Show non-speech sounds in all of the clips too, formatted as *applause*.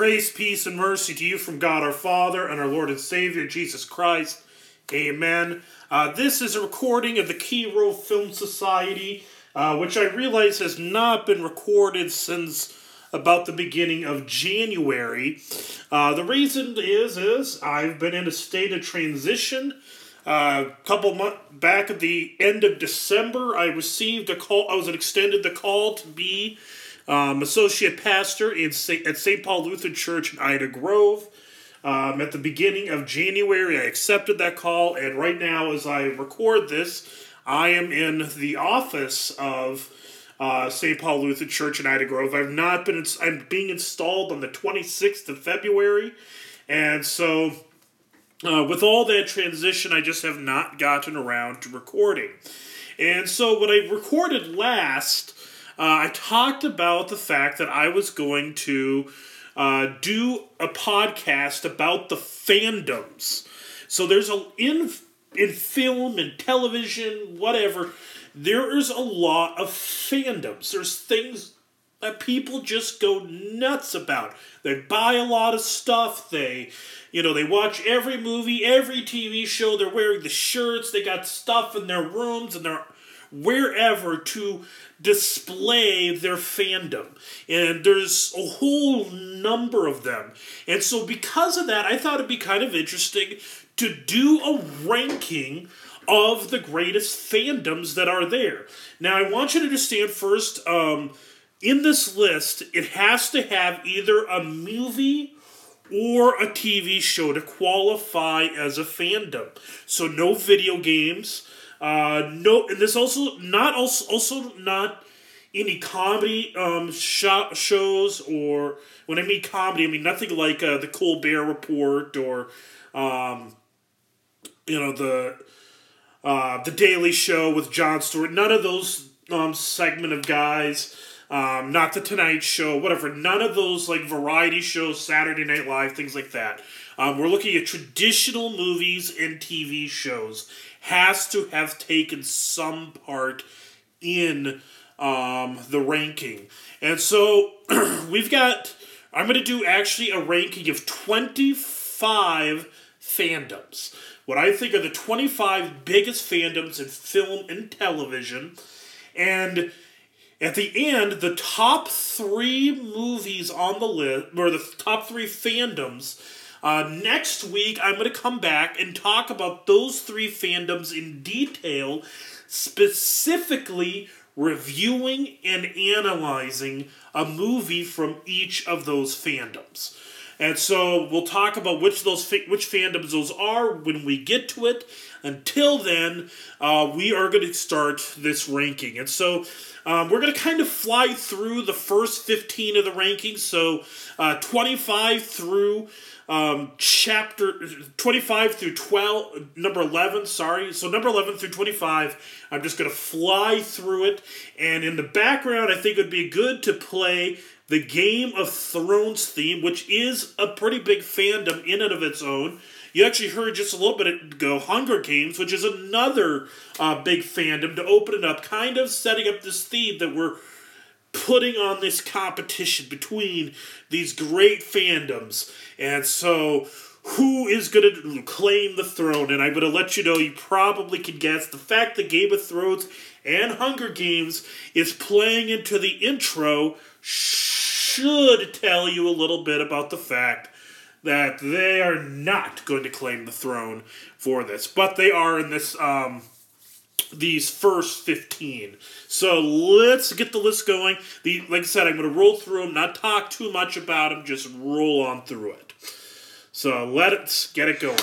Grace, peace, and mercy to you from God our Father and our Lord and Savior Jesus Christ. Amen. Uh, this is a recording of the Key Role Film Society, uh, which I realize has not been recorded since about the beginning of January. Uh, the reason is is I've been in a state of transition. A uh, couple months back at the end of December, I received a call. I was extended the call to be um, associate pastor in Saint, at St. Paul Lutheran Church in Ida Grove. Um, at the beginning of January, I accepted that call, and right now, as I record this, I am in the office of uh, St. Paul Lutheran Church in Ida Grove. I've not been. I'm being installed on the 26th of February, and so uh, with all that transition, I just have not gotten around to recording. And so, what I recorded last uh, I talked about the fact that I was going to uh, do a podcast about the fandoms. So there's a in in film and television, whatever. There is a lot of fandoms. There's things that people just go nuts about. They buy a lot of stuff. They, you know, they watch every movie, every TV show. They're wearing the shirts. They got stuff in their rooms and they're wherever to display their fandom. And there's a whole number of them. And so, because of that, I thought it'd be kind of interesting to do a ranking of the greatest fandoms that are there. Now, I want you to understand first, um, in this list, it has to have either a movie or a TV show to qualify as a fandom. So, no video games. Uh, no, and this also not also also not any comedy um sh- shows or when I mean comedy, I mean nothing like uh, the Colbert Report or um, you know the uh, the Daily Show with Jon Stewart. None of those um, segment of guys. Um, not the Tonight Show, whatever. None of those like variety shows, Saturday Night Live, things like that. Um, we're looking at traditional movies and TV shows has to have taken some part in um, the ranking. And so *clears throat* we've got, I'm going to do actually a ranking of 25 fandoms. What I think are the 25 biggest fandoms in film and television. And at the end, the top three movies on the list, or the top three fandoms uh, next week, I'm going to come back and talk about those three fandoms in detail, specifically reviewing and analyzing a movie from each of those fandoms. And so we'll talk about which those which fandoms those are when we get to it. Until then, uh, we are going to start this ranking, and so um, we're going to kind of fly through the first fifteen of the rankings. So uh, twenty five through um, chapter 25 through 12, number 11, sorry. So, number 11 through 25, I'm just going to fly through it. And in the background, I think it would be good to play the Game of Thrones theme, which is a pretty big fandom in and of its own. You actually heard just a little bit ago Hunger Games, which is another uh, big fandom to open it up, kind of setting up this theme that we're putting on this competition between these great fandoms. And so, who is going to claim the throne? And I'm going to let you know, you probably can guess the fact that Game of Thrones and Hunger Games is playing into the intro should tell you a little bit about the fact that they are not going to claim the throne for this, but they are in this um, these first 15. So let's get the list going. The Like I said, I'm going to roll through them, not talk too much about them, just roll on through it. So let's get it going.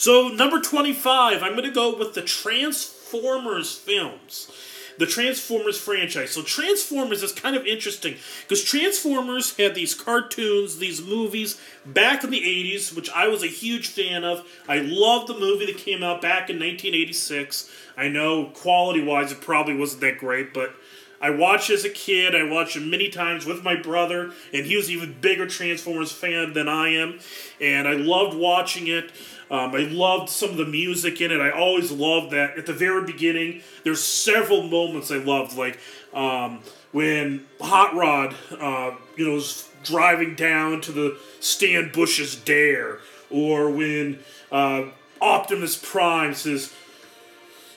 So, number 25, I'm going to go with the Transformers films the Transformers franchise. So Transformers is kind of interesting because Transformers had these cartoons, these movies back in the 80s, which I was a huge fan of. I loved the movie that came out back in 1986. I know quality wise it probably wasn't that great, but I watched as a kid. I watched it many times with my brother, and he was even bigger Transformers fan than I am, and I loved watching it. Um, I loved some of the music in it. I always loved that at the very beginning. There's several moments I loved, like um, when Hot Rod, uh, you know, is driving down to the Stan Bush's dare, or when uh, Optimus Prime says,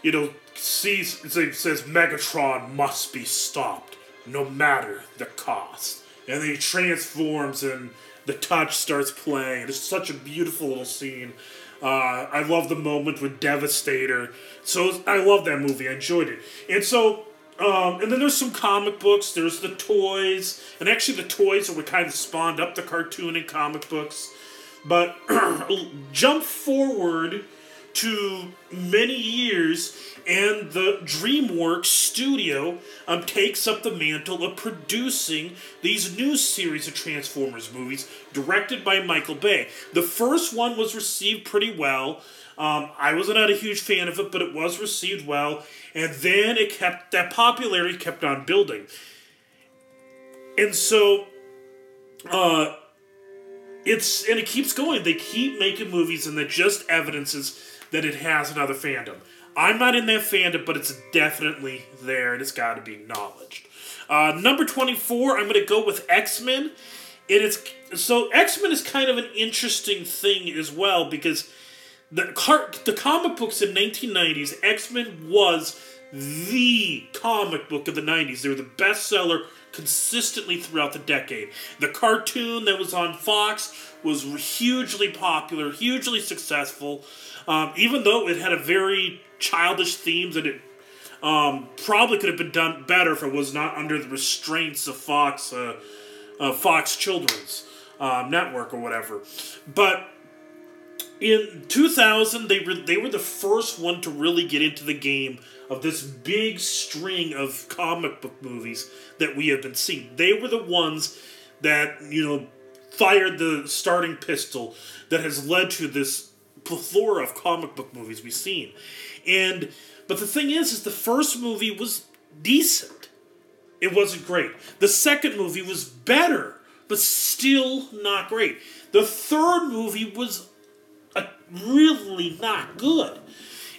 you know, sees says Megatron must be stopped, no matter the cost, and then he transforms and the touch starts playing. It's such a beautiful little scene. Uh, I love the moment with Devastator. So I love that movie. I enjoyed it. And so um, and then there's some comic books. There's the toys, and actually the toys are what kind of spawned up the cartoon and comic books. But *clears throat* jump forward to many years, and the DreamWorks studio um, takes up the mantle of producing these new series of Transformers movies, directed by Michael Bay. The first one was received pretty well. Um, I was not a huge fan of it, but it was received well, and then it kept that popularity kept on building, and so, uh, it's and it keeps going. They keep making movies, and that just evidences that it has another fandom. I'm not in that fandom, but it's definitely there, and it's got to be acknowledged. Uh, number 24, I'm going to go with X Men. It is so X Men is kind of an interesting thing as well because the car, the comic books in 1990s, X Men was the comic book of the 90s. They were the bestseller consistently throughout the decade. The cartoon that was on Fox was hugely popular, hugely successful, um, even though it had a very childish themes and it um, probably could have been done better if it was not under the restraints of Fox, uh, uh, Fox Children's um, network or whatever. But in 2000 they re- they were the first one to really get into the game of this big string of comic book movies that we have been seeing they were the ones that you know fired the starting pistol that has led to this plethora of comic book movies we've seen and but the thing is is the first movie was decent it wasn't great the second movie was better but still not great the third movie was really not good.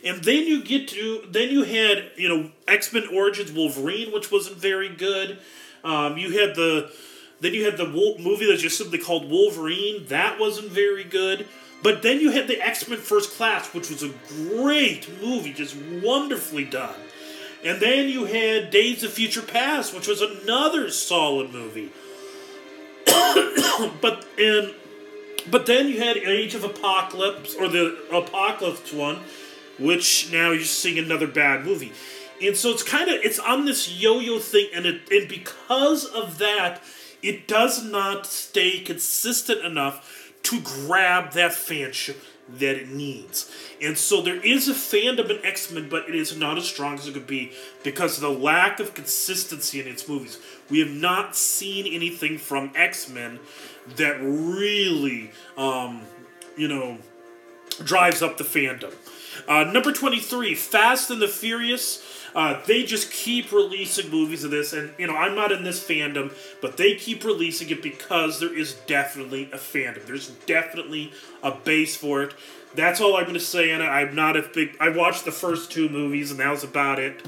And then you get to then you had you know X Men Origins Wolverine, which wasn't very good. Um, you had the then you had the movie that's just simply called Wolverine. That wasn't very good. But then you had the X Men First Class, which was a great movie, just wonderfully done. And then you had Days of Future Past, which was another solid movie. *coughs* but and but then you had Age of Apocalypse, or the Apocalypse one, which now you're seeing another bad movie. And so it's kind of it's on this yo-yo thing, and it and because of that, it does not stay consistent enough to grab that fanship that it needs. And so there is a fandom in X Men, but it is not as strong as it could be because of the lack of consistency in its movies. We have not seen anything from X Men that really, um, you know, drives up the fandom. Uh, number 23, Fast and the Furious. Uh, they just keep releasing movies of this, and you know I'm not in this fandom, but they keep releasing it because there is definitely a fandom. There's definitely a base for it. That's all I'm going to say on it. I'm not a big. I watched the first two movies, and that was about it.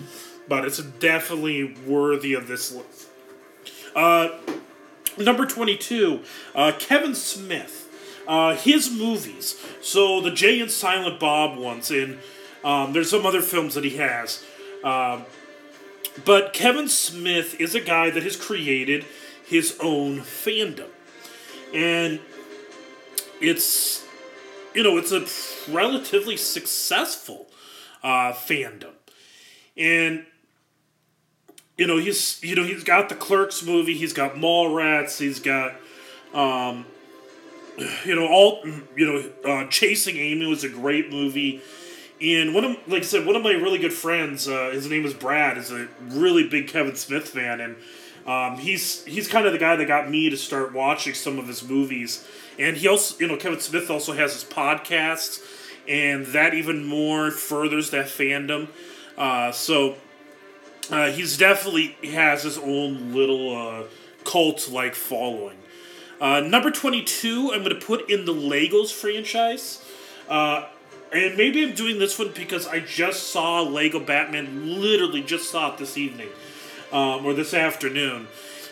But it's definitely worthy of this list. Uh, Number 22, uh, Kevin Smith. Uh, his movies. So the Jay and Silent Bob ones, and um, there's some other films that he has. Um, but Kevin Smith is a guy that has created his own fandom. And it's, you know, it's a relatively successful uh, fandom. And you know he's you know he's got the Clerks movie, he's got Mallrats, he's got um, you know all you know uh, Chasing Amy was a great movie. And one of like I said, one of my really good friends, uh, his name is Brad, is a really big Kevin Smith fan, and um, he's he's kind of the guy that got me to start watching some of his movies. And he also, you know, Kevin Smith also has his podcasts, and that even more furthers that fandom. Uh, so uh, he's definitely has his own little uh, cult like following. Uh, number 22, I'm going to put in the Legos franchise. Uh, and maybe I'm doing this one because I just saw Lego Batman. Literally, just saw it this evening um, or this afternoon,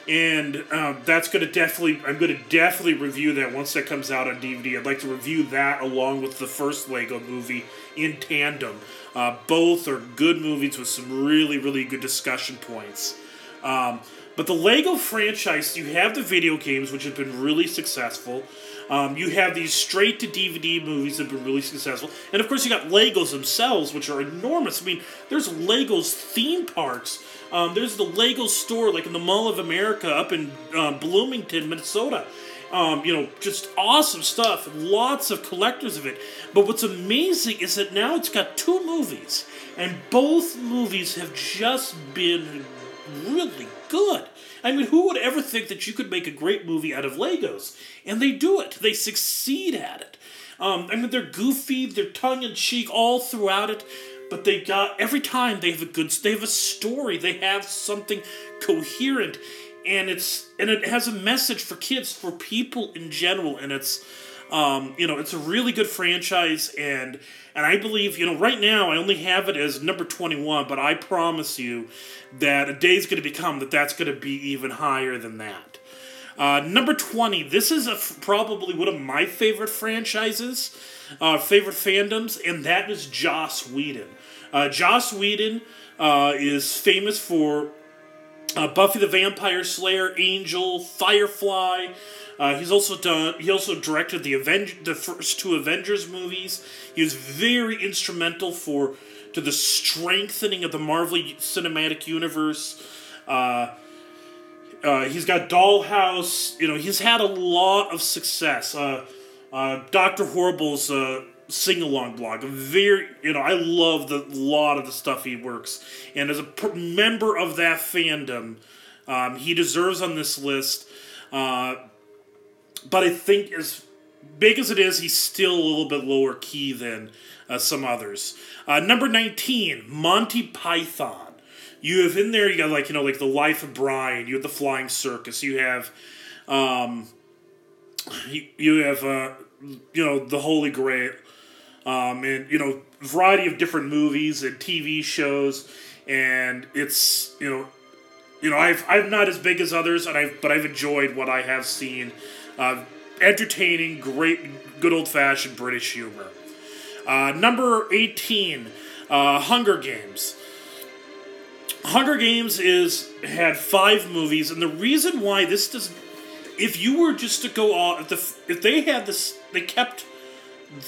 and um, that's going to definitely. I'm going to definitely review that once that comes out on DVD. I'd like to review that along with the first Lego movie in tandem. Uh, both are good movies with some really, really good discussion points. Um, but the Lego franchise, you have the video games, which have been really successful. Um, you have these straight to DVD movies that have been really successful. And of course, you got Legos themselves, which are enormous. I mean, there's Legos theme parks. Um, there's the Lego store, like in the Mall of America up in uh, Bloomington, Minnesota. Um, you know, just awesome stuff. Lots of collectors of it. But what's amazing is that now it's got two movies, and both movies have just been really good. I mean, who would ever think that you could make a great movie out of Legos? And they do it. They succeed at it. Um, I mean, they're goofy, they're tongue in cheek all throughout it, but they got every time they have a good, they have a story, they have something coherent, and it's and it has a message for kids, for people in general, and it's um, you know, it's a really good franchise, and and I believe you know right now I only have it as number twenty one, but I promise you that a day is going to become that that's going to be even higher than that. Uh, number twenty. This is a probably one of my favorite franchises, uh, favorite fandoms, and that is Joss Whedon. Uh, Joss Whedon uh, is famous for uh, Buffy the Vampire Slayer, Angel, Firefly. Uh, he's also done. He also directed the Avenge, the first two Avengers movies. He was very instrumental for to the strengthening of the Marvel Cinematic Universe. Uh, uh, he's got Dollhouse. You know, he's had a lot of success. Uh, uh, Doctor Horrible's sing along blog. Very, you know, I love the lot of the stuff he works, and as a per- member of that fandom, um, he deserves on this list. Uh, but I think as big as it is, he's still a little bit lower key than uh, some others. Uh, number 19, Monty Python. You have in there, you got like, you know, like The Life of Brian, you have The Flying Circus, you have, um, you, you have, uh, you know, The Holy Grail, um, and, you know, variety of different movies and TV shows, and it's, you know, you know, I've, I'm not as big as others, and I've, but I've enjoyed what I have seen. Uh, entertaining, great, good old fashioned British humor. Uh, number 18, uh, Hunger Games. Hunger Games is had five movies, and the reason why this does, if you were just to go off, if, the, if they had this, they kept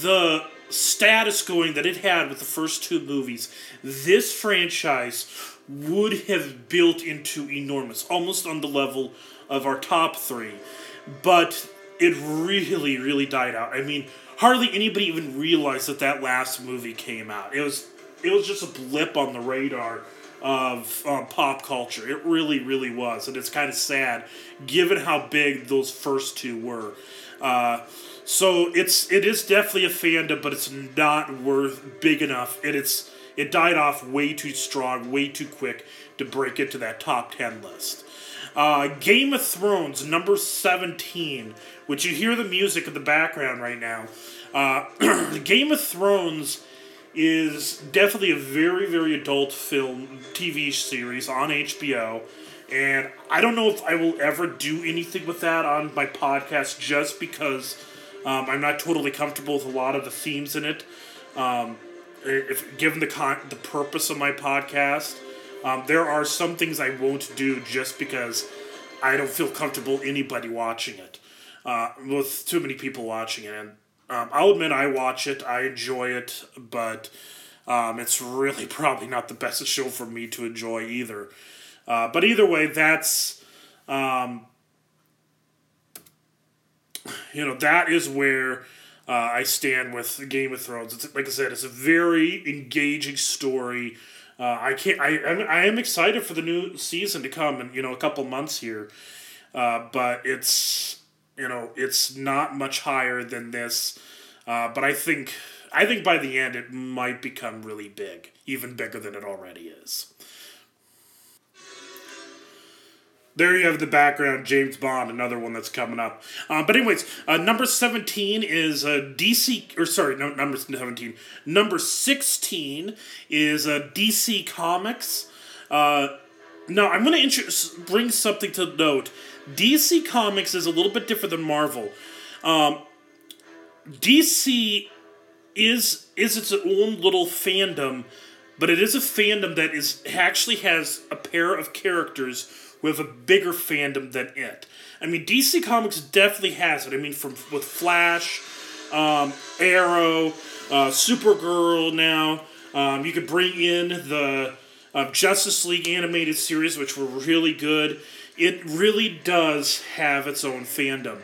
the status going that it had with the first two movies, this franchise would have built into enormous, almost on the level of our top three. But it really, really died out. I mean, hardly anybody even realized that that last movie came out. It was, it was just a blip on the radar of um, pop culture. It really, really was, and it's kind of sad, given how big those first two were. Uh, so it's it is definitely a fandom, but it's not worth big enough. And it's it died off way too strong, way too quick to break into that top ten list. Uh, Game of Thrones, number 17, which you hear the music in the background right now. Uh, *clears throat* Game of Thrones is definitely a very, very adult film TV series on HBO. And I don't know if I will ever do anything with that on my podcast just because um, I'm not totally comfortable with a lot of the themes in it. Um, if given the con- the purpose of my podcast, um, there are some things I won't do just because I don't feel comfortable anybody watching it. Uh, with too many people watching it, and um, I'll admit I watch it, I enjoy it, but um, it's really *laughs* probably not the best show for me to enjoy either. Uh, but either way, that's um, you know that is where uh, I stand with Game of Thrones. It's like I said, it's a very engaging story. Uh, I can't. I I'm, I am excited for the new season to come in you know a couple months here, uh, but it's you know it's not much higher than this. Uh, but I think I think by the end it might become really big, even bigger than it already is. There you have the background James Bond, another one that's coming up. Uh, but anyways, uh, number seventeen is uh, DC, or sorry, no, number seventeen. Number sixteen is uh, DC Comics. Uh, now I'm going to bring something to note. DC Comics is a little bit different than Marvel. Um, DC is is its own little fandom, but it is a fandom that is actually has a pair of characters with a bigger fandom than it. I mean, DC Comics definitely has it. I mean, from with Flash, um, Arrow, uh, Supergirl. Now um, you could bring in the uh, Justice League animated series, which were really good. It really does have its own fandom,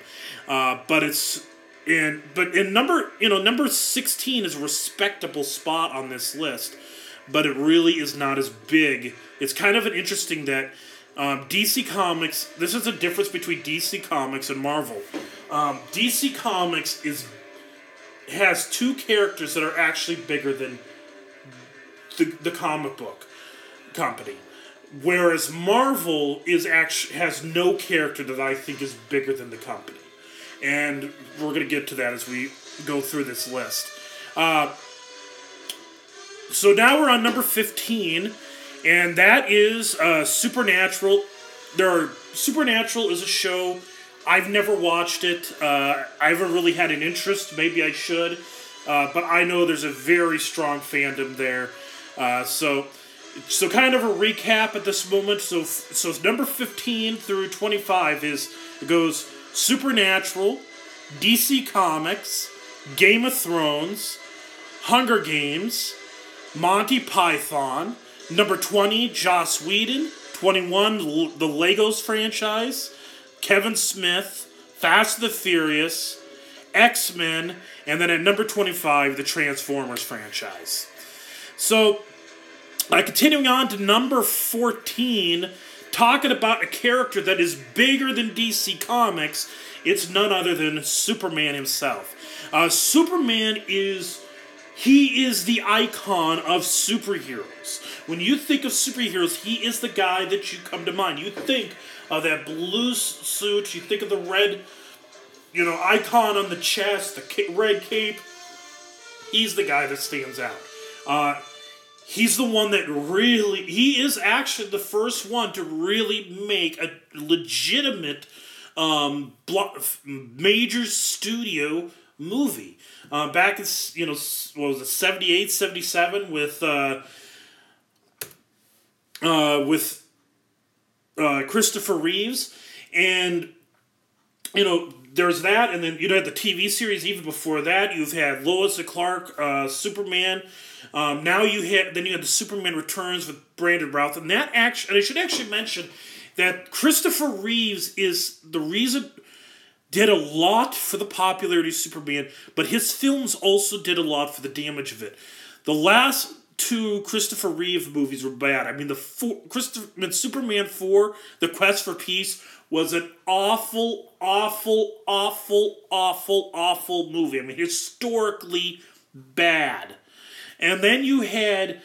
uh, but it's in but in number you know number sixteen is a respectable spot on this list, but it really is not as big. It's kind of an interesting that um, DC Comics. This is the difference between DC Comics and Marvel. Um, DC Comics is has two characters that are actually bigger than the, the comic book company, whereas Marvel is actually has no character that I think is bigger than the company, and we're gonna get to that as we go through this list. Uh, so now we're on number fifteen and that is uh, Supernatural. There are Supernatural is a show. I've never watched it. Uh, I haven't really had an interest. Maybe I should, uh, but I know there's a very strong fandom there. Uh, so, so kind of a recap at this moment. So, so number fifteen through twenty five is it goes Supernatural, DC Comics, Game of Thrones, Hunger Games, Monty Python. Number 20, Joss Whedon. 21, the Legos franchise. Kevin Smith. Fast the Furious. X Men. And then at number 25, the Transformers franchise. So, uh, continuing on to number 14, talking about a character that is bigger than DC Comics, it's none other than Superman himself. Uh, Superman is he is the icon of superheroes. When you think of superheroes, he is the guy that you come to mind. You think of that blue suit, you think of the red, you know, icon on the chest, the red cape. He's the guy that stands out. Uh, he's the one that really, he is actually the first one to really make a legitimate um, major studio movie. Uh, back in, you know, what was it, 78, 77 with, uh, uh, with uh, Christopher Reeves. And, you know, there's that, and then you know the TV series even before that. You've had Lois and Clark, uh, Superman. Um, now you had then you had the Superman Returns with Brandon Routh, and that actually, and I should actually mention that Christopher Reeves is the reason did a lot for the popularity of Superman, but his films also did a lot for the damage of it. The last two Christopher Reeve movies were bad. I mean, the four, Christopher I mean, Superman four, The Quest for Peace, was an awful, awful, awful, awful, awful movie. I mean, historically bad. And then you had,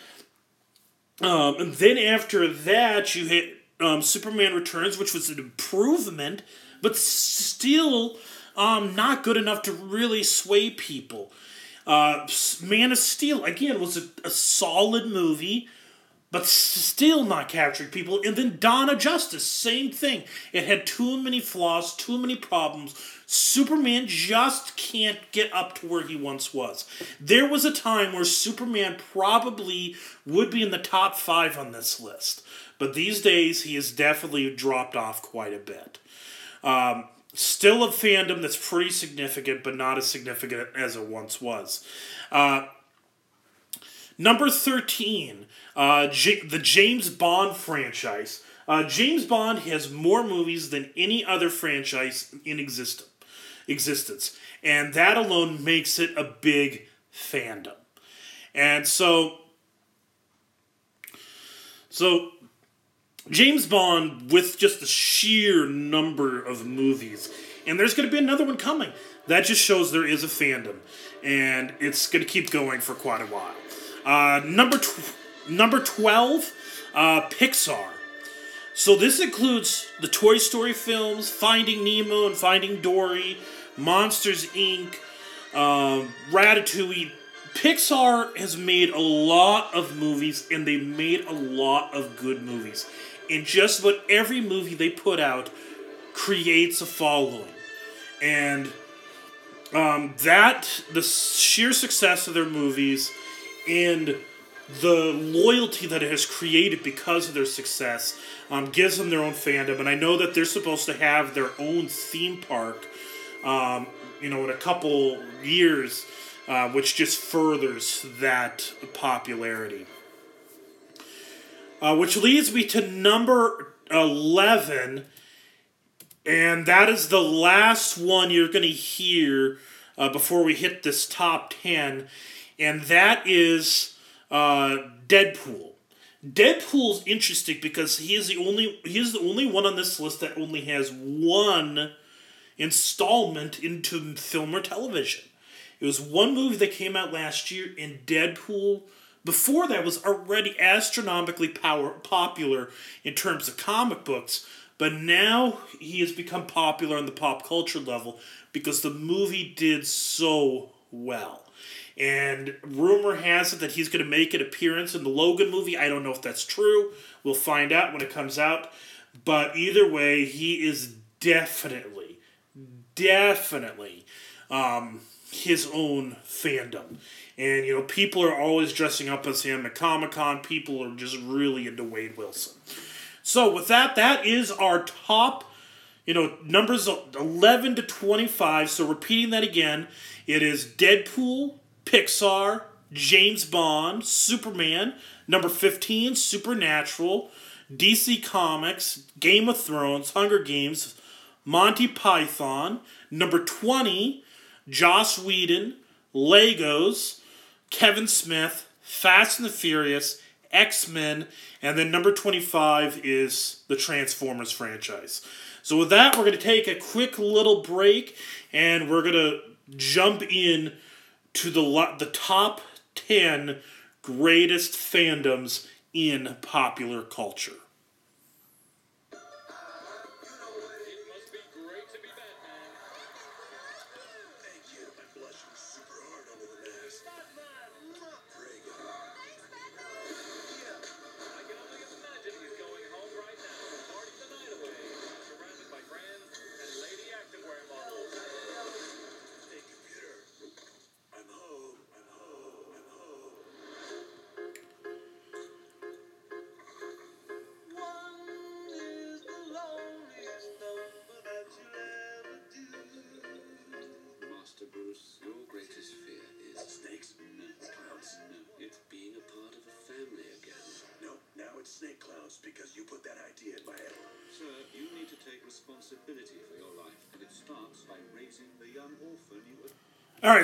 um, and then after that, you had um, Superman Returns, which was an improvement but still um, not good enough to really sway people. Uh, Man of Steel, again, was a, a solid movie, but still not capturing people. And then of Justice, same thing. It had too many flaws, too many problems. Superman just can't get up to where he once was. There was a time where Superman probably would be in the top five on this list, but these days he has definitely dropped off quite a bit. Um, still a fandom that's pretty significant, but not as significant as it once was. Uh, number 13, uh, J- the James Bond franchise. Uh, James Bond has more movies than any other franchise in exist- existence, and that alone makes it a big fandom. And so, so James Bond with just the sheer number of movies. And there's going to be another one coming. That just shows there is a fandom. And it's going to keep going for quite a while. Uh, number, tw- number 12, uh, Pixar. So this includes the Toy Story films, Finding Nemo and Finding Dory, Monsters Inc., um, Ratatouille. Pixar has made a lot of movies, and they made a lot of good movies. And just about every movie they put out creates a following, and um, that the sheer success of their movies and the loyalty that it has created because of their success um, gives them their own fandom. And I know that they're supposed to have their own theme park, um, you know, in a couple years, uh, which just furthers that popularity. Uh, which leads me to number 11, and that is the last one you're going to hear uh, before we hit this top 10, and that is uh, Deadpool. Deadpool's interesting because he is the only he is the only one on this list that only has one installment into film or television. It was one movie that came out last year, and Deadpool before that was already astronomically power, popular in terms of comic books, but now he has become popular on the pop culture level because the movie did so well. And rumor has it that he's going to make an appearance in the Logan movie. I don't know if that's true. We'll find out when it comes out. But either way, he is definitely, definitely um, his own fandom. And, you know, people are always dressing up as him at Comic Con. People are just really into Wade Wilson. So, with that, that is our top, you know, numbers 11 to 25. So, repeating that again, it is Deadpool, Pixar, James Bond, Superman, number 15, Supernatural, DC Comics, Game of Thrones, Hunger Games, Monty Python, number 20, Joss Whedon, Legos, Kevin Smith, Fast and the Furious, X Men, and then number 25 is the Transformers franchise. So, with that, we're going to take a quick little break and we're going to jump in to the the top 10 greatest fandoms in popular culture.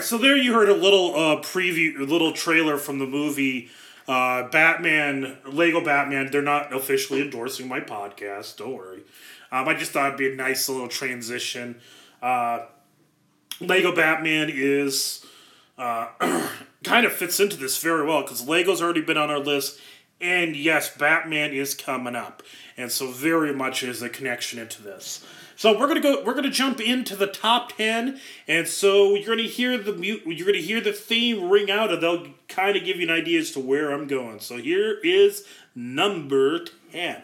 Right, so there you heard a little uh, preview, a little trailer from the movie uh, Batman, Lego Batman. They're not officially endorsing my podcast. Don't worry. Um, I just thought it'd be a nice little transition. Uh, Lego Batman is uh, *clears throat* kind of fits into this very well because Lego's already been on our list, and yes, Batman is coming up, and so very much is a connection into this. So we're gonna go. We're gonna jump into the top ten, and so you're gonna hear the mute. You're gonna hear the theme ring out, and they'll kind of give you an idea as to where I'm going. So here is number ten.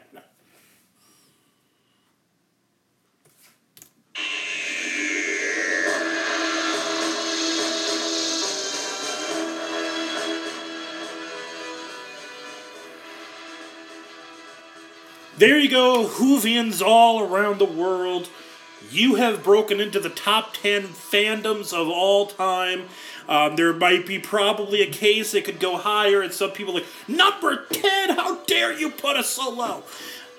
There you go, Whovians all around the world. You have broken into the top 10 fandoms of all time. Um, there might be probably a case it could go higher, and some people like, number 10, how dare you put us so low?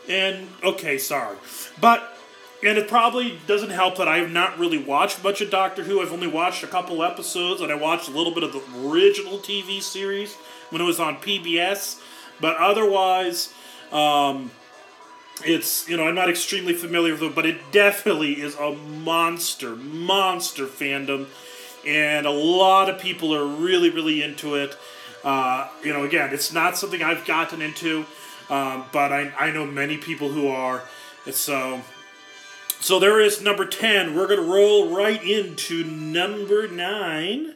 And, okay, sorry. But, and it probably doesn't help that I have not really watched much of Doctor Who. I've only watched a couple episodes, and I watched a little bit of the original TV series when it was on PBS. But otherwise, um, it's you know I'm not extremely familiar with it, but it definitely is a monster, monster fandom, and a lot of people are really, really into it. Uh, you know, again, it's not something I've gotten into. um, but I, I know many people who are. So, so there is number 10. We're to roll right into number 9.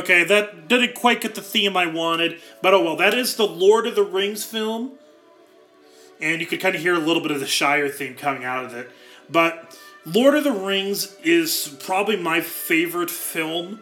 Okay, that didn't quite get the theme I wanted, but oh well, that is the Lord of the Rings film. And you could kind of hear a little bit of the Shire theme coming out of it. But Lord of the Rings is probably my favorite film.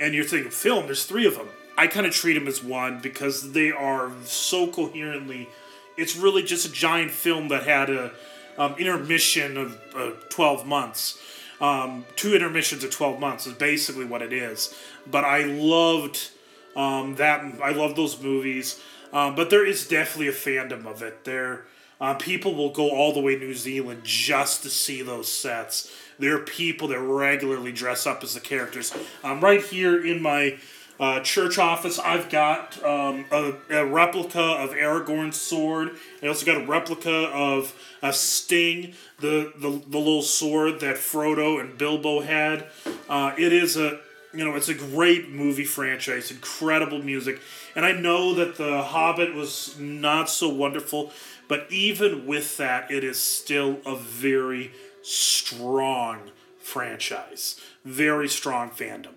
And you're thinking, film, there's three of them. I kind of treat them as one because they are so coherently. It's really just a giant film that had a um, intermission of uh, 12 months. Um, two intermissions of 12 months is basically what it is. But I loved um, that. I love those movies. Um, but there is definitely a fandom of it. There, uh, people will go all the way New Zealand just to see those sets. There are people that regularly dress up as the characters. Um, right here in my uh, church office, I've got um, a, a, replica of Aragorn's sword. I also got a replica of a Sting, the, the, the little sword that Frodo and Bilbo had. Uh, it is a you know it's a great movie franchise, incredible music, and I know that the Hobbit was not so wonderful, but even with that, it is still a very strong franchise, very strong fandom.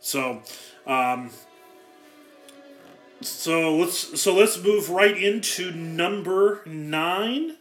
So um, so let's so let's move right into number nine.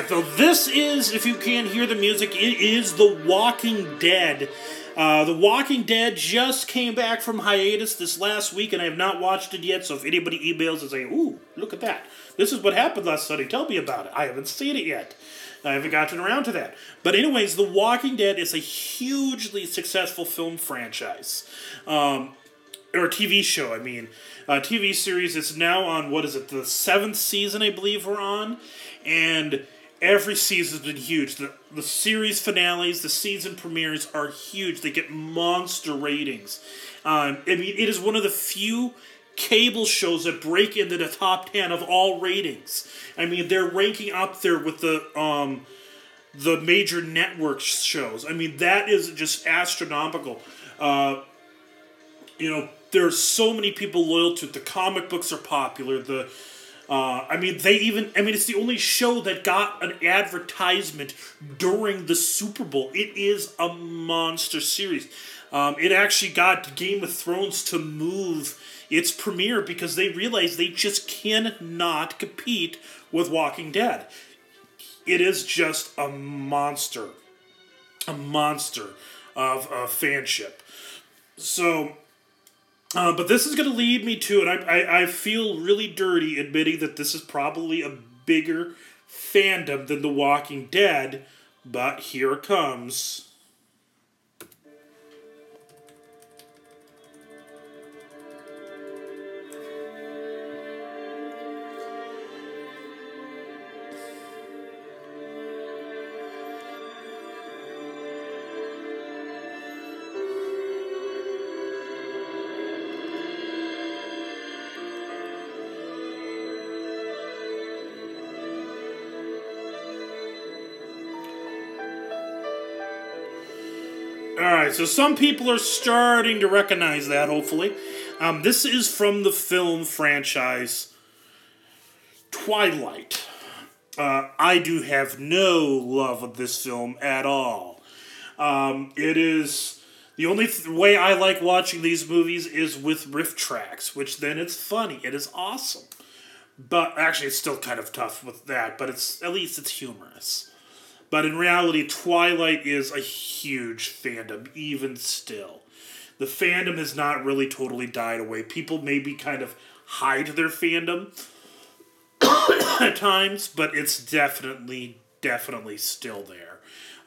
Right, so this is, if you can't hear the music, it is The Walking Dead. Uh, the Walking Dead just came back from hiatus this last week, and I have not watched it yet. So if anybody emails and say, "Ooh, look at that! This is what happened last Sunday," tell me about it. I haven't seen it yet. I haven't gotten around to that. But anyways, The Walking Dead is a hugely successful film franchise, um, or TV show. I mean, uh, TV series. It's now on what is it? The seventh season, I believe we're on, and every season has been huge. The, the series finales, the season premieres are huge. They get monster ratings. Um, I mean, it is one of the few cable shows that break into the top 10 of all ratings. I mean, they're ranking up there with the um, the major network shows. I mean, that is just astronomical. Uh, you know, there's so many people loyal to it. The comic books are popular. The uh, I mean, they even. I mean, it's the only show that got an advertisement during the Super Bowl. It is a monster series. Um, it actually got Game of Thrones to move its premiere because they realized they just cannot compete with Walking Dead. It is just a monster, a monster of uh, fanship. So uh, but this is going to lead me to, and I, I, I feel really dirty admitting that this is probably a bigger fandom than The Walking Dead, but here it comes. So some people are starting to recognize that, hopefully. Um, this is from the film franchise Twilight. Uh, I do have no love of this film at all. Um, it is. The only th- way I like watching these movies is with RiffTrax, which then it's funny. It is awesome. But actually, it's still kind of tough with that, but it's at least it's humorous. But in reality, Twilight is a huge fandom, even still. The fandom has not really totally died away. People maybe kind of hide their fandom *coughs* at times, but it's definitely, definitely still there.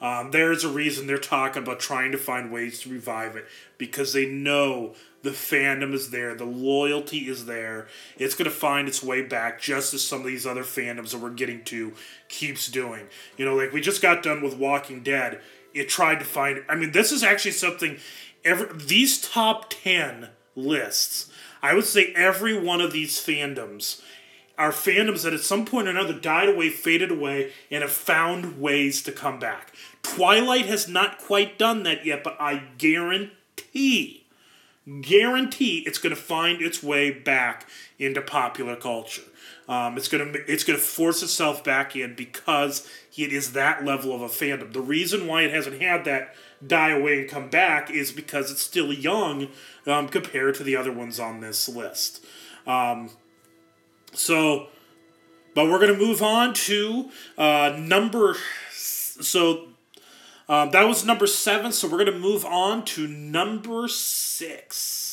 Um, there's a reason they're talking about trying to find ways to revive it because they know the fandom is there, the loyalty is there. It's going to find its way back, just as some of these other fandoms that we're getting to keeps doing. You know, like we just got done with Walking Dead. It tried to find. I mean, this is actually something. Every these top ten lists, I would say every one of these fandoms are fandoms that at some point or another died away, faded away, and have found ways to come back. Twilight has not quite done that yet, but I guarantee, guarantee it's going to find its way back into popular culture. Um, it's gonna it's gonna force itself back in because it is that level of a fandom. The reason why it hasn't had that die away and come back is because it's still young um, compared to the other ones on this list. Um, so, but we're gonna move on to uh, number. So um, that was number seven, so we're going to move on to number six.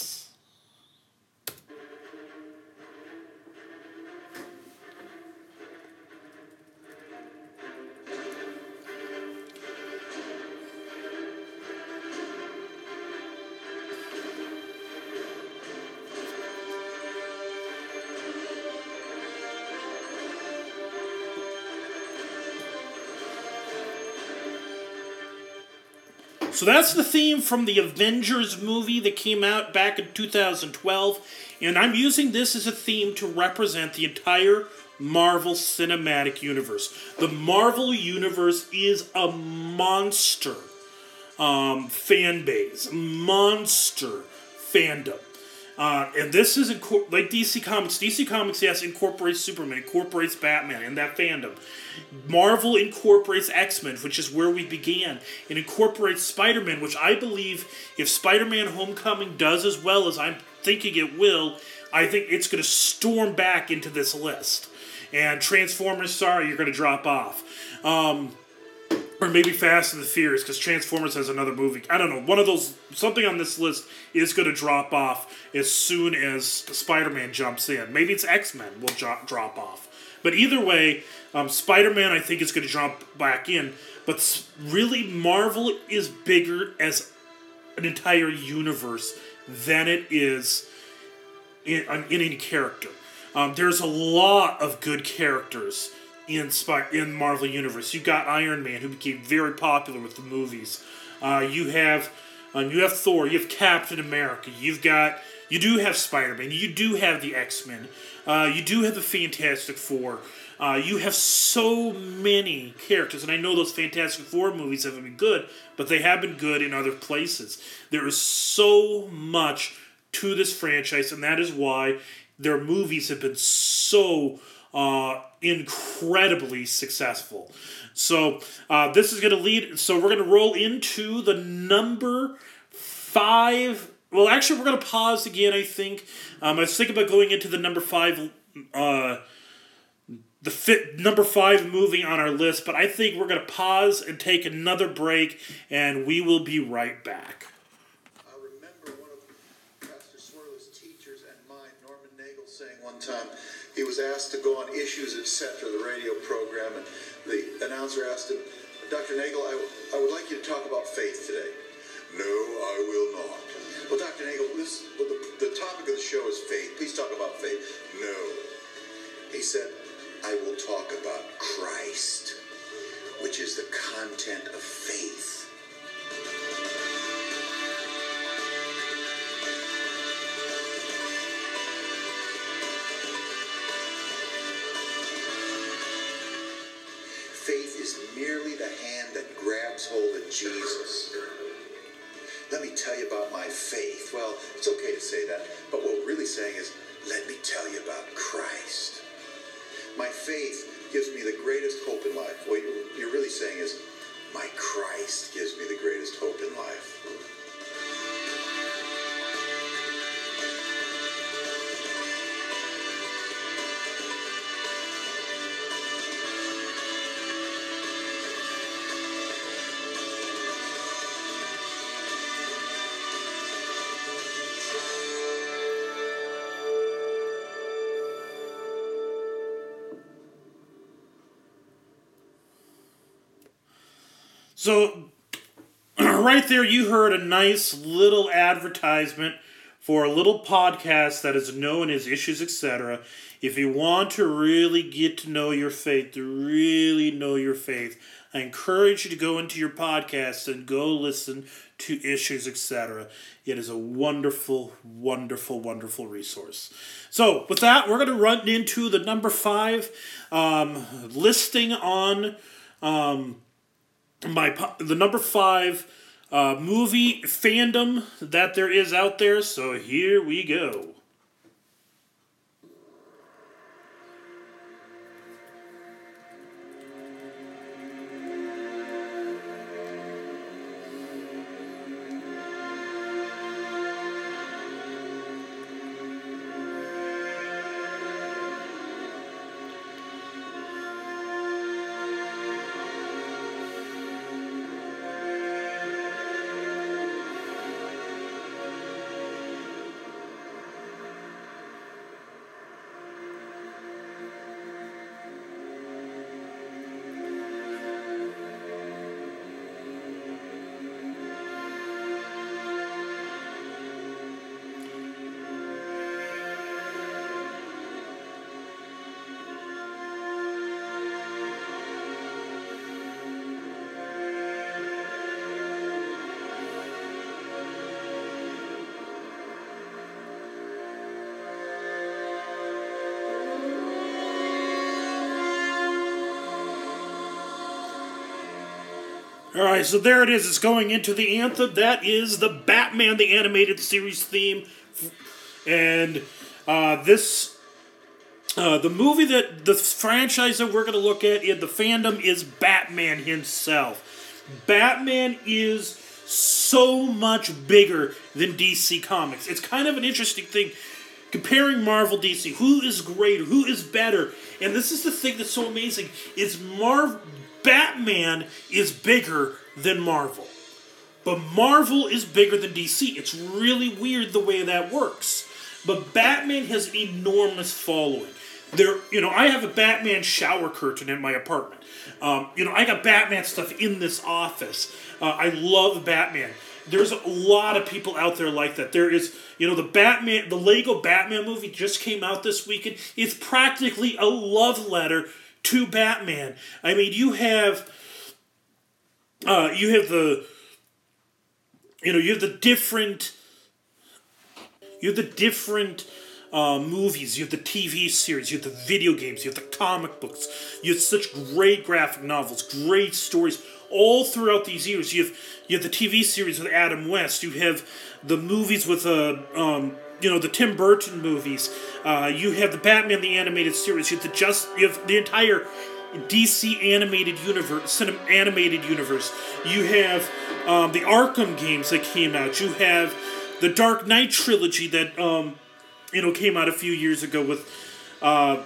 So that's the theme from the Avengers movie that came out back in 2012, and I'm using this as a theme to represent the entire Marvel Cinematic Universe. The Marvel Universe is a monster um, fan base, monster fandom. Uh, and this is inco- like DC Comics. DC Comics, yes, incorporates Superman, incorporates Batman in that fandom. Marvel incorporates X Men, which is where we began, and incorporates Spider Man, which I believe if Spider Man Homecoming does as well as I'm thinking it will, I think it's going to storm back into this list. And Transformers, sorry, you're going to drop off. Um, or maybe Fast and the Furious because Transformers has another movie. I don't know. One of those something on this list is going to drop off as soon as Spider Man jumps in. Maybe it's X Men will drop drop off. But either way, um, Spider Man I think is going to jump back in. But really, Marvel is bigger as an entire universe than it is in, in any character. Um, there's a lot of good characters in in Marvel Universe. You got Iron Man, who became very popular with the movies. Uh, you have um, you have Thor. You have Captain America. You've got you do have Spider Man. You do have the X Men. Uh, you do have the Fantastic Four. Uh, you have so many characters, and I know those Fantastic Four movies haven't been good, but they have been good in other places. There is so much to this franchise, and that is why their movies have been so uh, incredibly successful. So uh, this is going to lead. So we're going to roll into the number five. Well, actually, we're going to pause again. I think um, I was thinking about going into the number five. Uh, the fit number five movie on our list, but I think we're going to pause and take another break, and we will be right back. I remember one of Pastor teachers and mine, Norman Nagel, saying one time he was asked to go on Issues Etc., the radio program, and the announcer asked him, Dr. Nagel, I, I would like you to talk about faith today. No, I will not. Well, Dr. Nagel, this, well, the, the topic of the show is faith. Please talk about faith. No. He said, I will talk about Christ, which is the content of. Faith hand that grabs hold of Jesus. Let me tell you about my faith. Well, it's okay to say that, but what we're really saying is, let me tell you about Christ. My faith gives me the greatest hope in life. What you're really saying is, my Christ gives me the greatest hope in life. So, *clears throat* right there, you heard a nice little advertisement for a little podcast that is known as Issues, etc. If you want to really get to know your faith, to really know your faith, I encourage you to go into your podcast and go listen to Issues, etc. It is a wonderful, wonderful, wonderful resource. So, with that, we're going to run into the number five um, listing on um, my the number five uh, movie fandom that there is out there. So here we go. All right, so there it is. It's going into the anthem. That is the Batman the Animated Series theme, and uh, this uh, the movie that the franchise that we're going to look at in the fandom is Batman himself. Batman is so much bigger than DC Comics. It's kind of an interesting thing comparing Marvel DC. Who is greater? Who is better? And this is the thing that's so amazing is Marvel Batman is bigger than Marvel. But Marvel is bigger than DC. It's really weird the way that works. But Batman has an enormous following. There, you know, I have a Batman shower curtain in my apartment. Um, you know, I got Batman stuff in this office. Uh, I love Batman. There's a lot of people out there like that. There is, you know, the Batman, the Lego Batman movie just came out this weekend. It's practically a love letter to Batman. I mean, you have uh, you have the you know you have the different you have the different uh, movies, you have the TV series, you have the video games, you have the comic books, you have such great graphic novels, great stories. All throughout these years. You have you have the TV series with Adam West, you have the movies with uh, um, you know the Tim Burton movies. Uh, you have the Batman the animated series. You have the just you have the entire DC animated universe, animated universe. You have um, the Arkham games that came out. You have the Dark Knight trilogy that um, you know came out a few years ago with. Uh,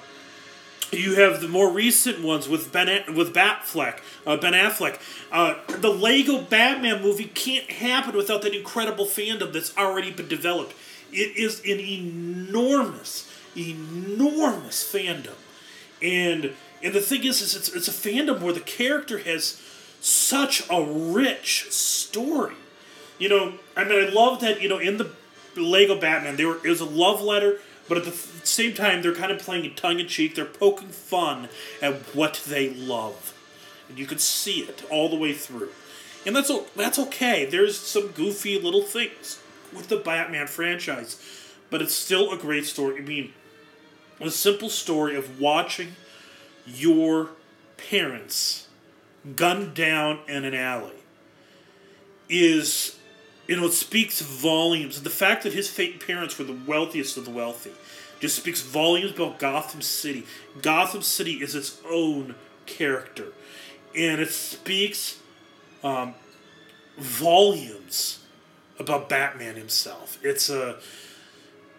you have the more recent ones with Ben with Batfleck, uh, Ben Affleck. Uh, the Lego Batman movie can't happen without that incredible fandom that's already been developed. It is an enormous, enormous fandom, and and the thing is, is it's it's a fandom where the character has such a rich story. You know, I mean, I love that. You know, in the Lego Batman, there is a love letter, but at the same time, they're kind of playing tongue in cheek. They're poking fun at what they love, and you can see it all the way through. And that's that's okay. There's some goofy little things with the Batman franchise, but it's still a great story. I mean, a simple story of watching your parents gunned down in an alley is you know it speaks volumes. The fact that his parents were the wealthiest of the wealthy just speaks volumes about gotham city. Gotham city is its own character. And it speaks um, volumes about Batman himself. It's a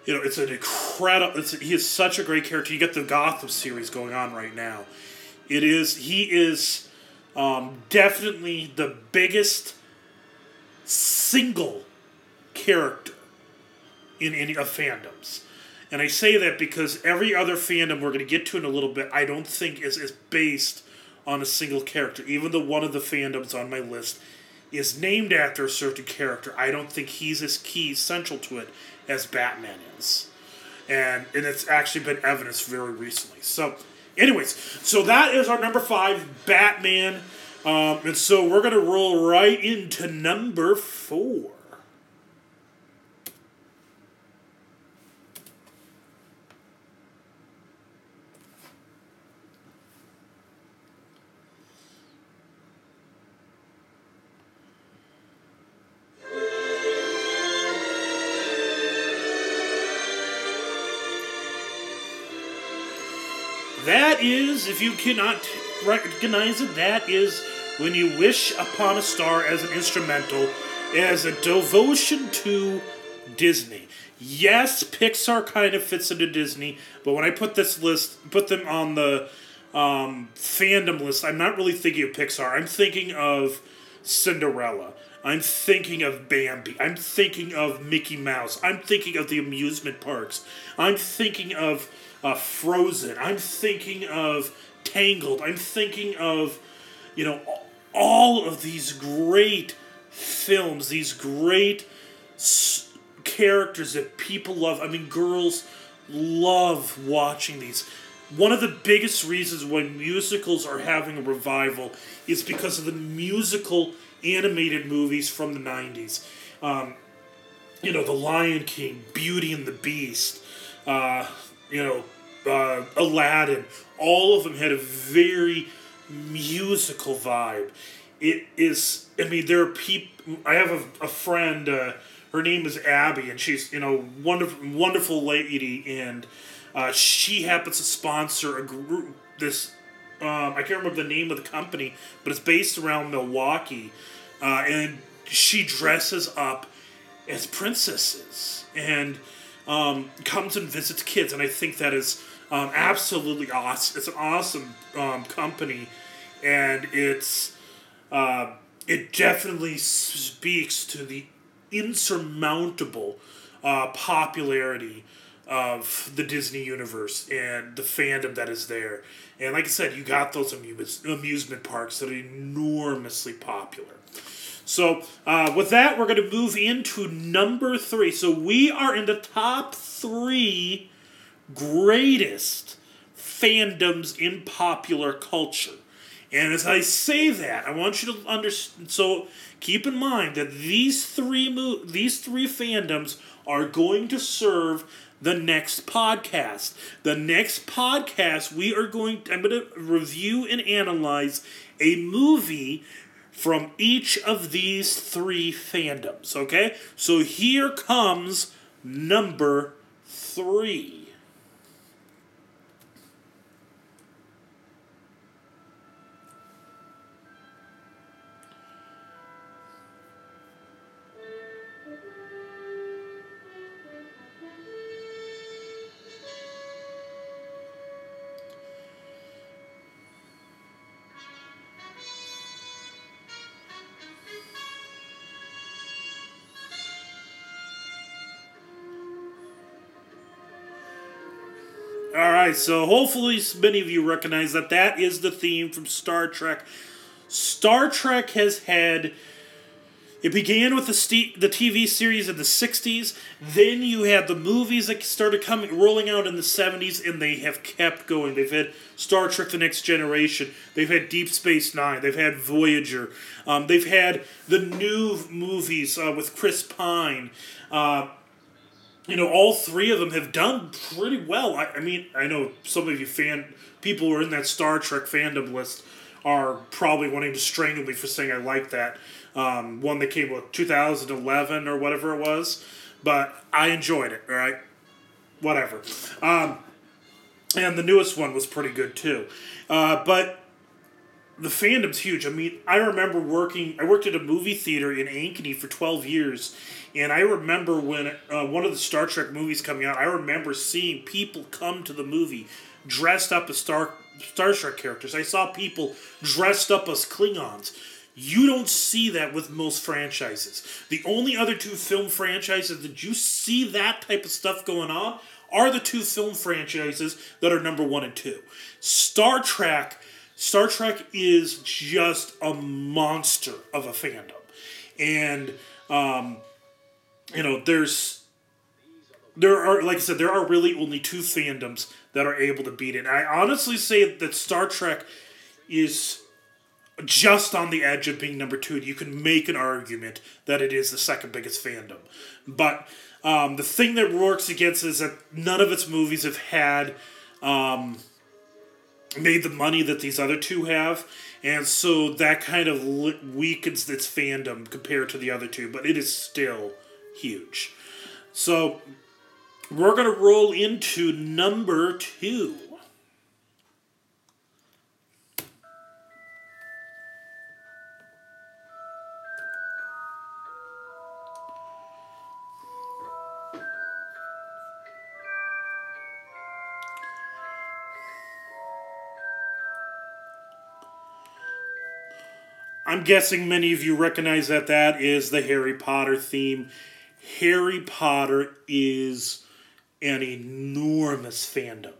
you know, it's an incredible. It's, he is such a great character. You get the Gotham series going on right now. It is he is um, definitely the biggest single character in any of fandoms. And I say that because every other fandom we're going to get to in a little bit, I don't think is, is based on a single character. Even though one of the fandoms on my list is named after a certain character, I don't think he's as key central to it as Batman is. And and it's actually been evidenced very recently. So anyways, so that is our number five, Batman. Um, and so we're gonna roll right into number four. If you cannot recognize it, that is when you wish upon a star as an instrumental, as a devotion to Disney. Yes, Pixar kind of fits into Disney, but when I put this list, put them on the um, fandom list, I'm not really thinking of Pixar. I'm thinking of Cinderella. I'm thinking of Bambi. I'm thinking of Mickey Mouse. I'm thinking of the amusement parks. I'm thinking of uh, Frozen. I'm thinking of Tangled. I'm thinking of, you know, all of these great films, these great s- characters that people love. I mean, girls love watching these. One of the biggest reasons why musicals are having a revival is because of the musical animated movies from the 90s. Um, you know, The Lion King, Beauty and the Beast, uh, you know, uh, Aladdin, all of them had a very musical vibe. It is, I mean, there are people, I have a, a friend, uh, her name is Abby, and she's, you know, wonderful, wonderful lady, and uh, she happens to sponsor a group, this, um, I can't remember the name of the company, but it's based around Milwaukee, uh, and she dresses up as princesses, and um, comes and visits kids, and I think that is um, absolutely awesome. It's an awesome um, company, and it's uh, it definitely speaks to the insurmountable uh, popularity of the Disney universe and the fandom that is there. And like I said, you got those amuse- amusement parks that are enormously popular. So, uh, with that, we're going to move into number three. So, we are in the top three greatest fandoms in popular culture. And as I say that, I want you to understand. So, keep in mind that these three mo- these three fandoms are going to serve the next podcast. The next podcast, we are going. to I'm going to review and analyze a movie from each of these three fandoms, okay? So here comes number three. Right, so hopefully many of you recognize that that is the theme from Star Trek. Star Trek has had. It began with the st- the TV series in the '60s. Then you had the movies that started coming, rolling out in the '70s, and they have kept going. They've had Star Trek: The Next Generation. They've had Deep Space Nine. They've had Voyager. Um, they've had the new movies uh, with Chris Pine. Uh, you know, all three of them have done pretty well. I, I mean, I know some of you fan people who are in that Star Trek fandom list are probably wanting to strangle me for saying I like that um, one that came with 2011 or whatever it was, but I enjoyed it. All right, whatever. Um, and the newest one was pretty good too, uh, but the fandom's huge. I mean, I remember working. I worked at a movie theater in Ankeny for twelve years, and I remember when uh, one of the Star Trek movies coming out. I remember seeing people come to the movie dressed up as Star Star Trek characters. I saw people dressed up as Klingons. You don't see that with most franchises. The only other two film franchises that you see that type of stuff going on are the two film franchises that are number one and two. Star Trek Star Trek is just a monster of a fandom. And, um, you know, there's. There are, like I said, there are really only two fandoms that are able to beat it. I honestly say that Star Trek is just on the edge of being number two. You can make an argument that it is the second biggest fandom. But um, the thing that works against is that none of its movies have had um, made the money that these other two have. And so that kind of weakens its fandom compared to the other two, but it is still huge. So we're going to roll into number two. I'm guessing many of you recognize that that is the Harry Potter theme. Harry Potter is an enormous fandom.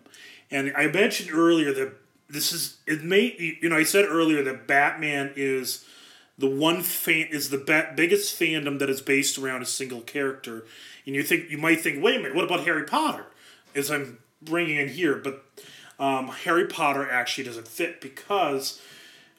And I mentioned earlier that this is it may you know I said earlier that Batman is the one fan is the bat, biggest fandom that is based around a single character. And you think you might think, wait a minute, what about Harry Potter? As I'm bringing in here, but um, Harry Potter actually doesn't fit because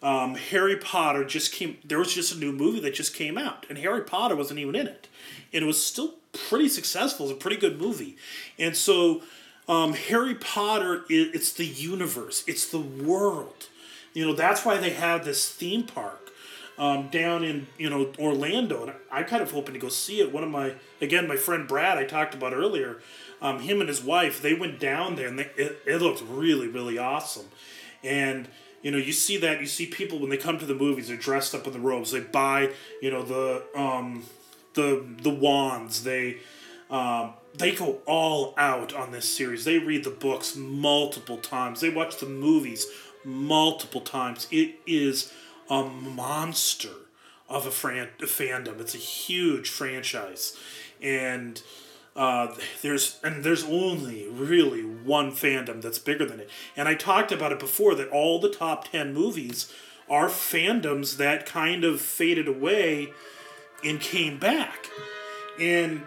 um, Harry Potter just came. There was just a new movie that just came out, and Harry Potter wasn't even in it, and it was still pretty successful. It's a pretty good movie, and so um, Harry Potter. It, it's the universe. It's the world. You know that's why they have this theme park um, down in you know Orlando, and I, am kind of hoping to go see it. One of my again my friend Brad I talked about earlier. Um, him and his wife they went down there and they, it, it looked really really awesome, and you know, you see that. You see people when they come to the movies, they're dressed up in the robes. They buy, you know, the um, the the wands. They um, they go all out on this series. They read the books multiple times. They watch the movies multiple times. It is a monster of a, fran- fandom. It's a huge franchise, and uh, there's and there's only really one fandom that's bigger than it. And I talked about it before that all the top ten movies are fandoms that kind of faded away and came back. And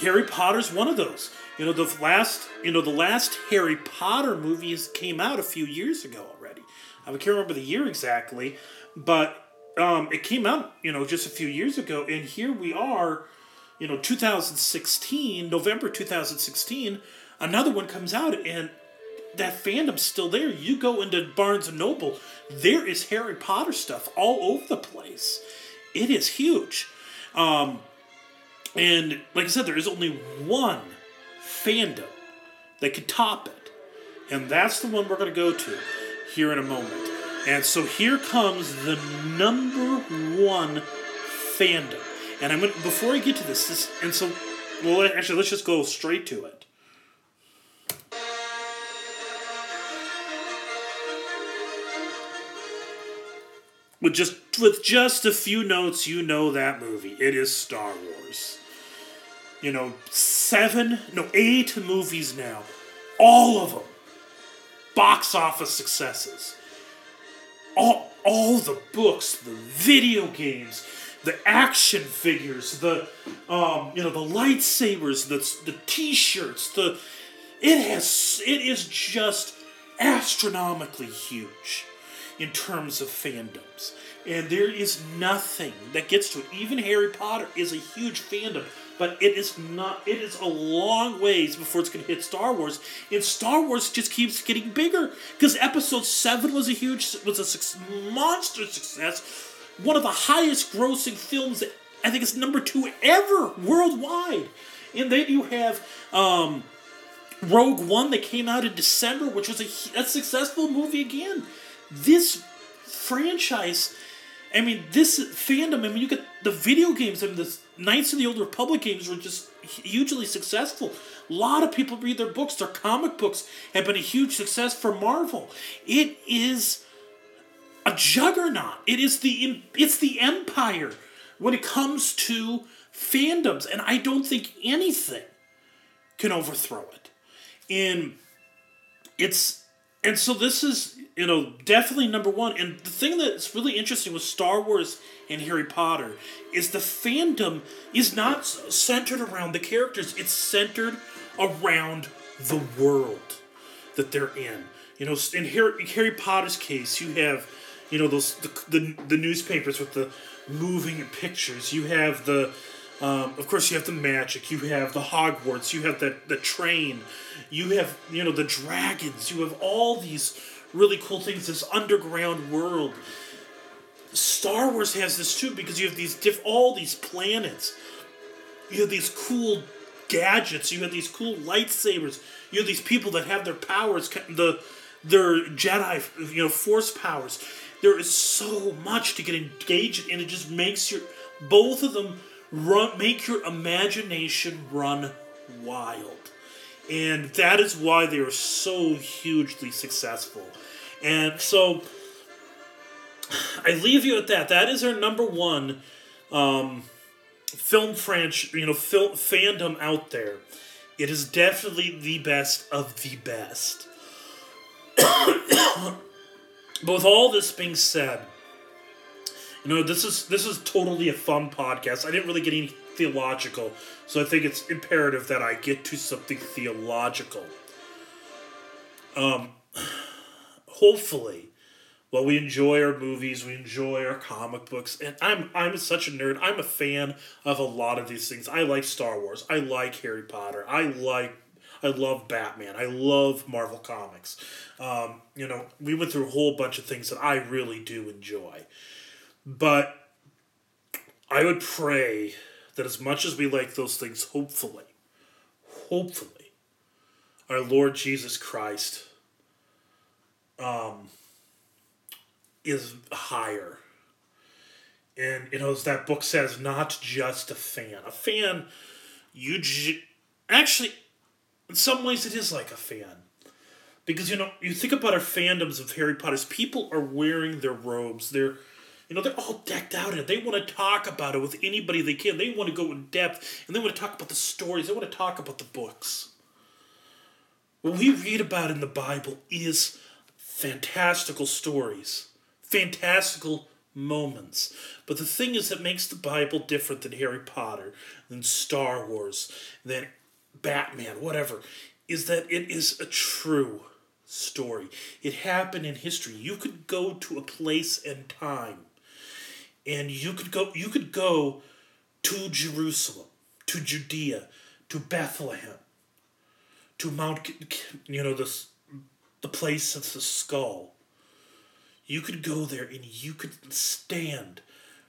Harry Potter's one of those. You know, the last you know the last Harry Potter movies came out a few years ago already. I can't remember the year exactly, but um, it came out you know just a few years ago, and here we are you know 2016 november 2016 another one comes out and that fandom's still there. You go into barnes and noble there is harry potter stuff all over the place. It is huge. Um, and like i said there is only one fandom that could top it. And that's the one we're going to go to here in a moment. And so here comes the number one fandom and I'm gonna before I get to this, this and so well actually let's just go straight to it. With just with just a few notes, you know that movie. It is Star Wars. You know, seven, no, eight movies now. All of them. Box office successes. All all the books, the video games, the action figures, the um, you know the lightsabers, the the t-shirts, the it has it is just astronomically huge in terms of fandoms. And there is nothing that gets to it. Even Harry Potter is a huge fandom, but it is not it is a long ways before it's going to hit Star Wars. And Star Wars just keeps getting bigger because episode 7 was a huge was a monster success one of the highest grossing films. I think it's number two ever worldwide. And then you have um, Rogue One that came out in December, which was a, a successful movie again. This franchise, I mean, this fandom, I mean, you get the video games, I mean, the Knights of the Old Republic games were just hugely successful. A lot of people read their books. Their comic books have been a huge success for Marvel. It is a juggernaut. It is the it's the empire when it comes to fandoms, and I don't think anything can overthrow it. And it's and so this is you know definitely number one. And the thing that's really interesting with Star Wars and Harry Potter is the fandom is not centered around the characters. It's centered around the world that they're in. You know, in Harry, Harry Potter's case, you have you know those the, the, the newspapers with the moving pictures. You have the um, of course, you have the magic. You have the Hogwarts. You have the the train. You have you know the dragons. You have all these really cool things. This underground world. Star Wars has this too because you have these diff all these planets. You have these cool gadgets. You have these cool lightsabers. You have these people that have their powers. The their Jedi, you know, Force powers. There is so much to get engaged in. It just makes your both of them run make your imagination run wild. And that is why they are so hugely successful. And so I leave you at that. That is our number one um, film franchise, you know, film fandom out there. It is definitely the best of the best. *coughs* but with all this being said, you know, this is this is totally a fun podcast. I didn't really get any theological, so I think it's imperative that I get to something theological. Um, *sighs* hopefully, while we enjoy our movies, we enjoy our comic books, and I'm I'm such a nerd. I'm a fan of a lot of these things. I like Star Wars. I like Harry Potter. I like I love Batman. I love Marvel Comics. Um, you know, we went through a whole bunch of things that I really do enjoy. But I would pray that as much as we like those things, hopefully, hopefully, our Lord Jesus Christ um, is higher. And, you know, as that book says, not just a fan. A fan, you j- actually, in some ways, it is like a fan. Because, you know, you think about our fandoms of Harry Potter's people are wearing their robes. They're you know, they're all decked out in it. They want to talk about it with anybody they can. They want to go in depth and they want to talk about the stories. They want to talk about the books. What we read about in the Bible is fantastical stories, fantastical moments. But the thing is that makes the Bible different than Harry Potter, than Star Wars, than Batman, whatever, is that it is a true story. It happened in history. You could go to a place and time and you could go you could go to Jerusalem, to Judea, to Bethlehem, to Mount you know this the place of the skull. You could go there and you could stand,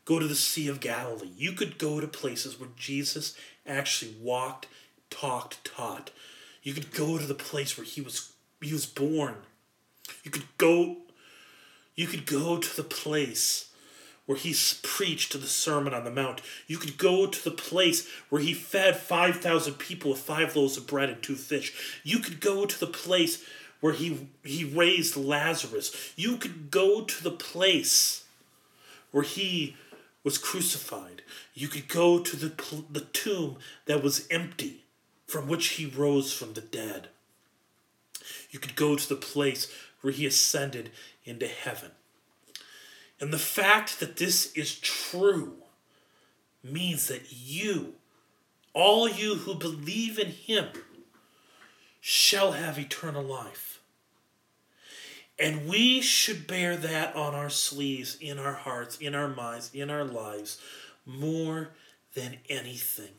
go to the Sea of Galilee. You could go to places where Jesus actually walked, talked, taught. You could go to the place where he was he was born. You could go you could go to the place where he preached the Sermon on the Mount. You could go to the place where he fed 5,000 people with five loaves of bread and two fish. You could go to the place where he, he raised Lazarus. You could go to the place where he was crucified. You could go to the, the tomb that was empty, from which he rose from the dead. You could go to the place where he ascended into heaven. And the fact that this is true means that you, all you who believe in him, shall have eternal life. And we should bear that on our sleeves, in our hearts, in our minds, in our lives, more than anything.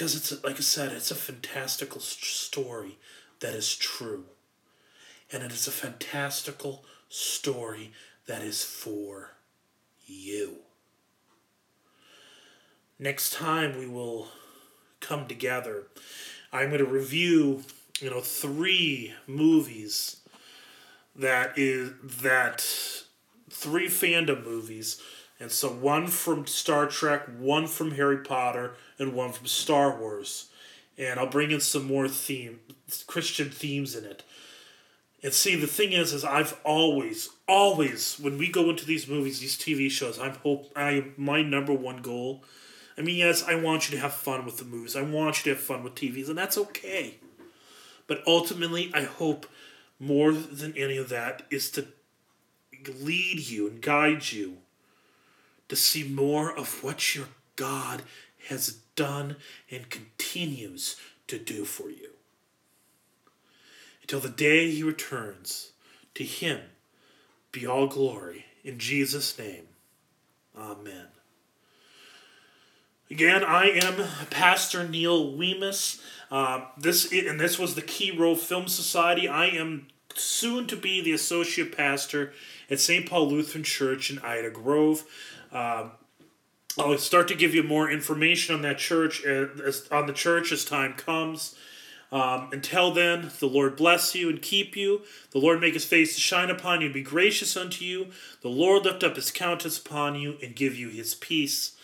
Because it's, like I said, it's a fantastical story that is true and it is a fantastical story that is for you. Next time we will come together, I'm going to review, you know, three movies that is that three fandom movies. And so one from Star Trek, one from Harry Potter, and one from Star Wars. And I'll bring in some more theme Christian themes in it. And see, the thing is, is I've always, always, when we go into these movies, these TV shows, I'm hope I my number one goal. I mean, yes, I want you to have fun with the movies. I want you to have fun with TVs, and that's okay. But ultimately, I hope more than any of that is to lead you and guide you to see more of what your God has done and continues to do for you. Until the day he returns, to him be all glory. In Jesus' name, amen. Again, I am Pastor Neil Weemus. Uh, this and this was the Key Role Film Society. I am soon to be the associate pastor at St. Paul Lutheran Church in Ida Grove. Um, I'll start to give you more information on that church as, on the church as time comes. Um, until then, the Lord bless you and keep you. The Lord make his face to shine upon you and be gracious unto you. The Lord lift up his countenance upon you and give you his peace.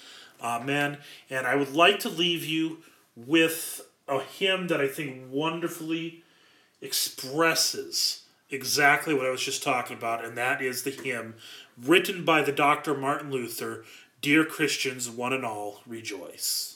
Amen. And I would like to leave you with a hymn that I think wonderfully expresses exactly what I was just talking about, and that is the hymn written by the Dr. Martin Luther Dear Christians, one and all, rejoice.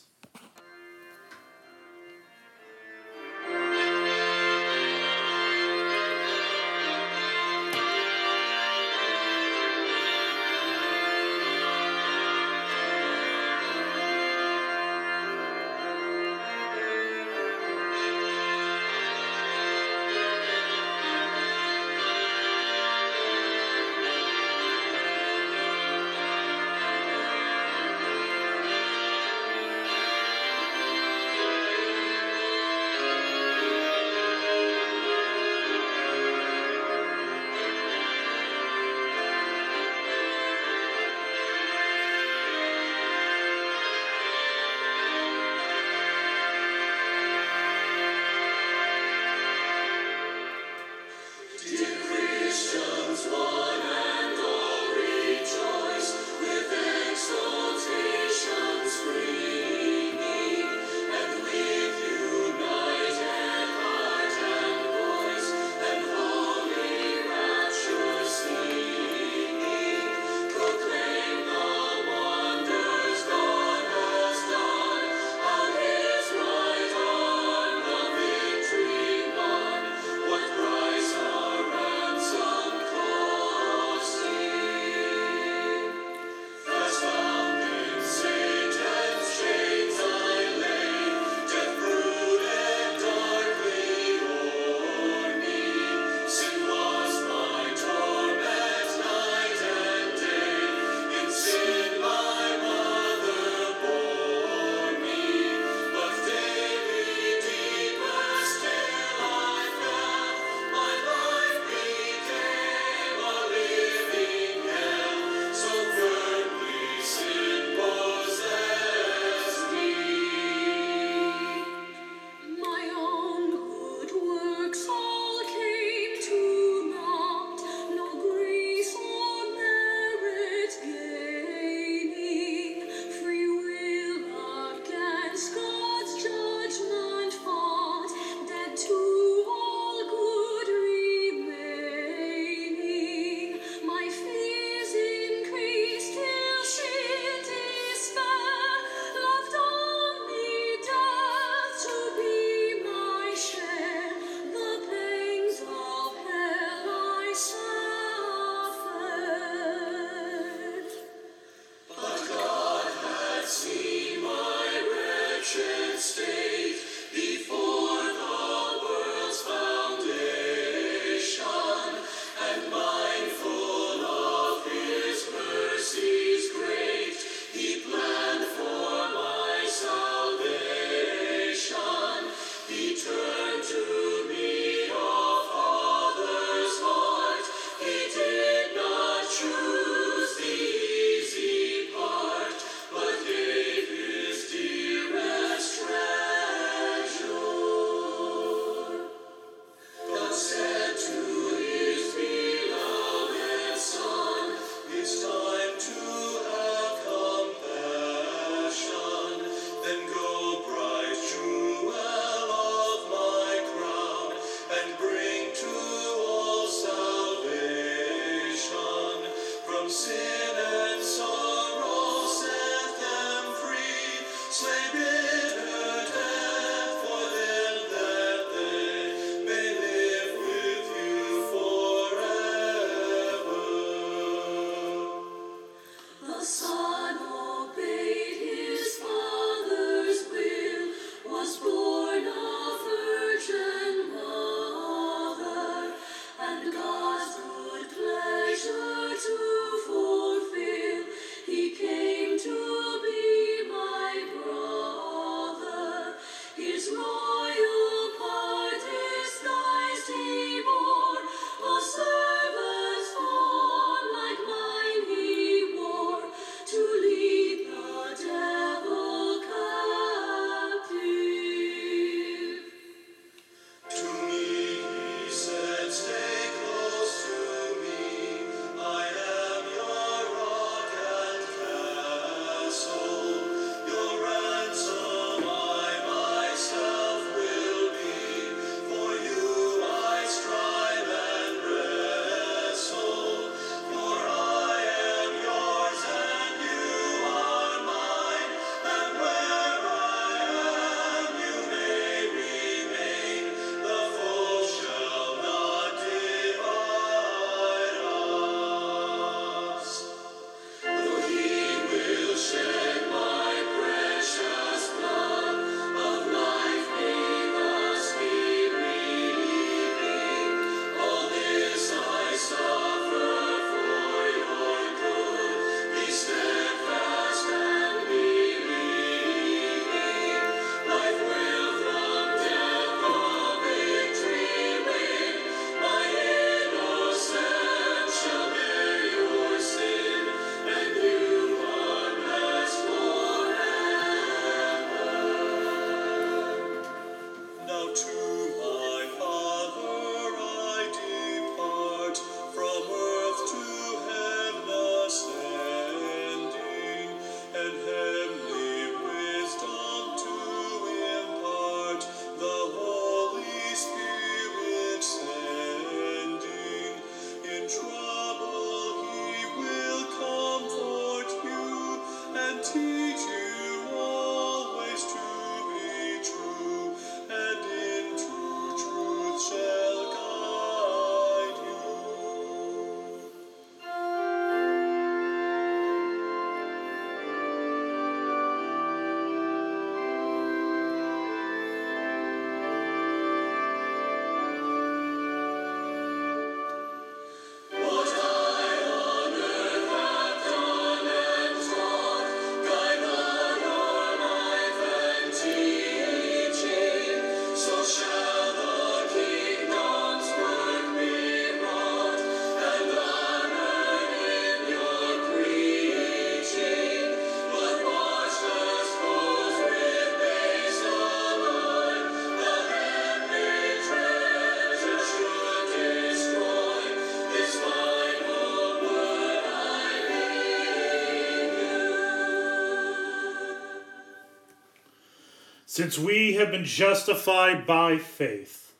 Since we have been justified by faith,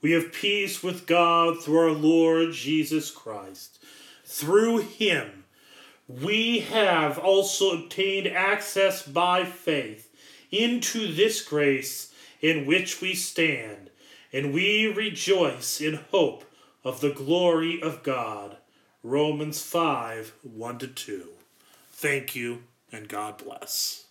we have peace with God through our Lord Jesus Christ. Through him, we have also obtained access by faith into this grace in which we stand, and we rejoice in hope of the glory of God. Romans 5 1 to 2. Thank you, and God bless.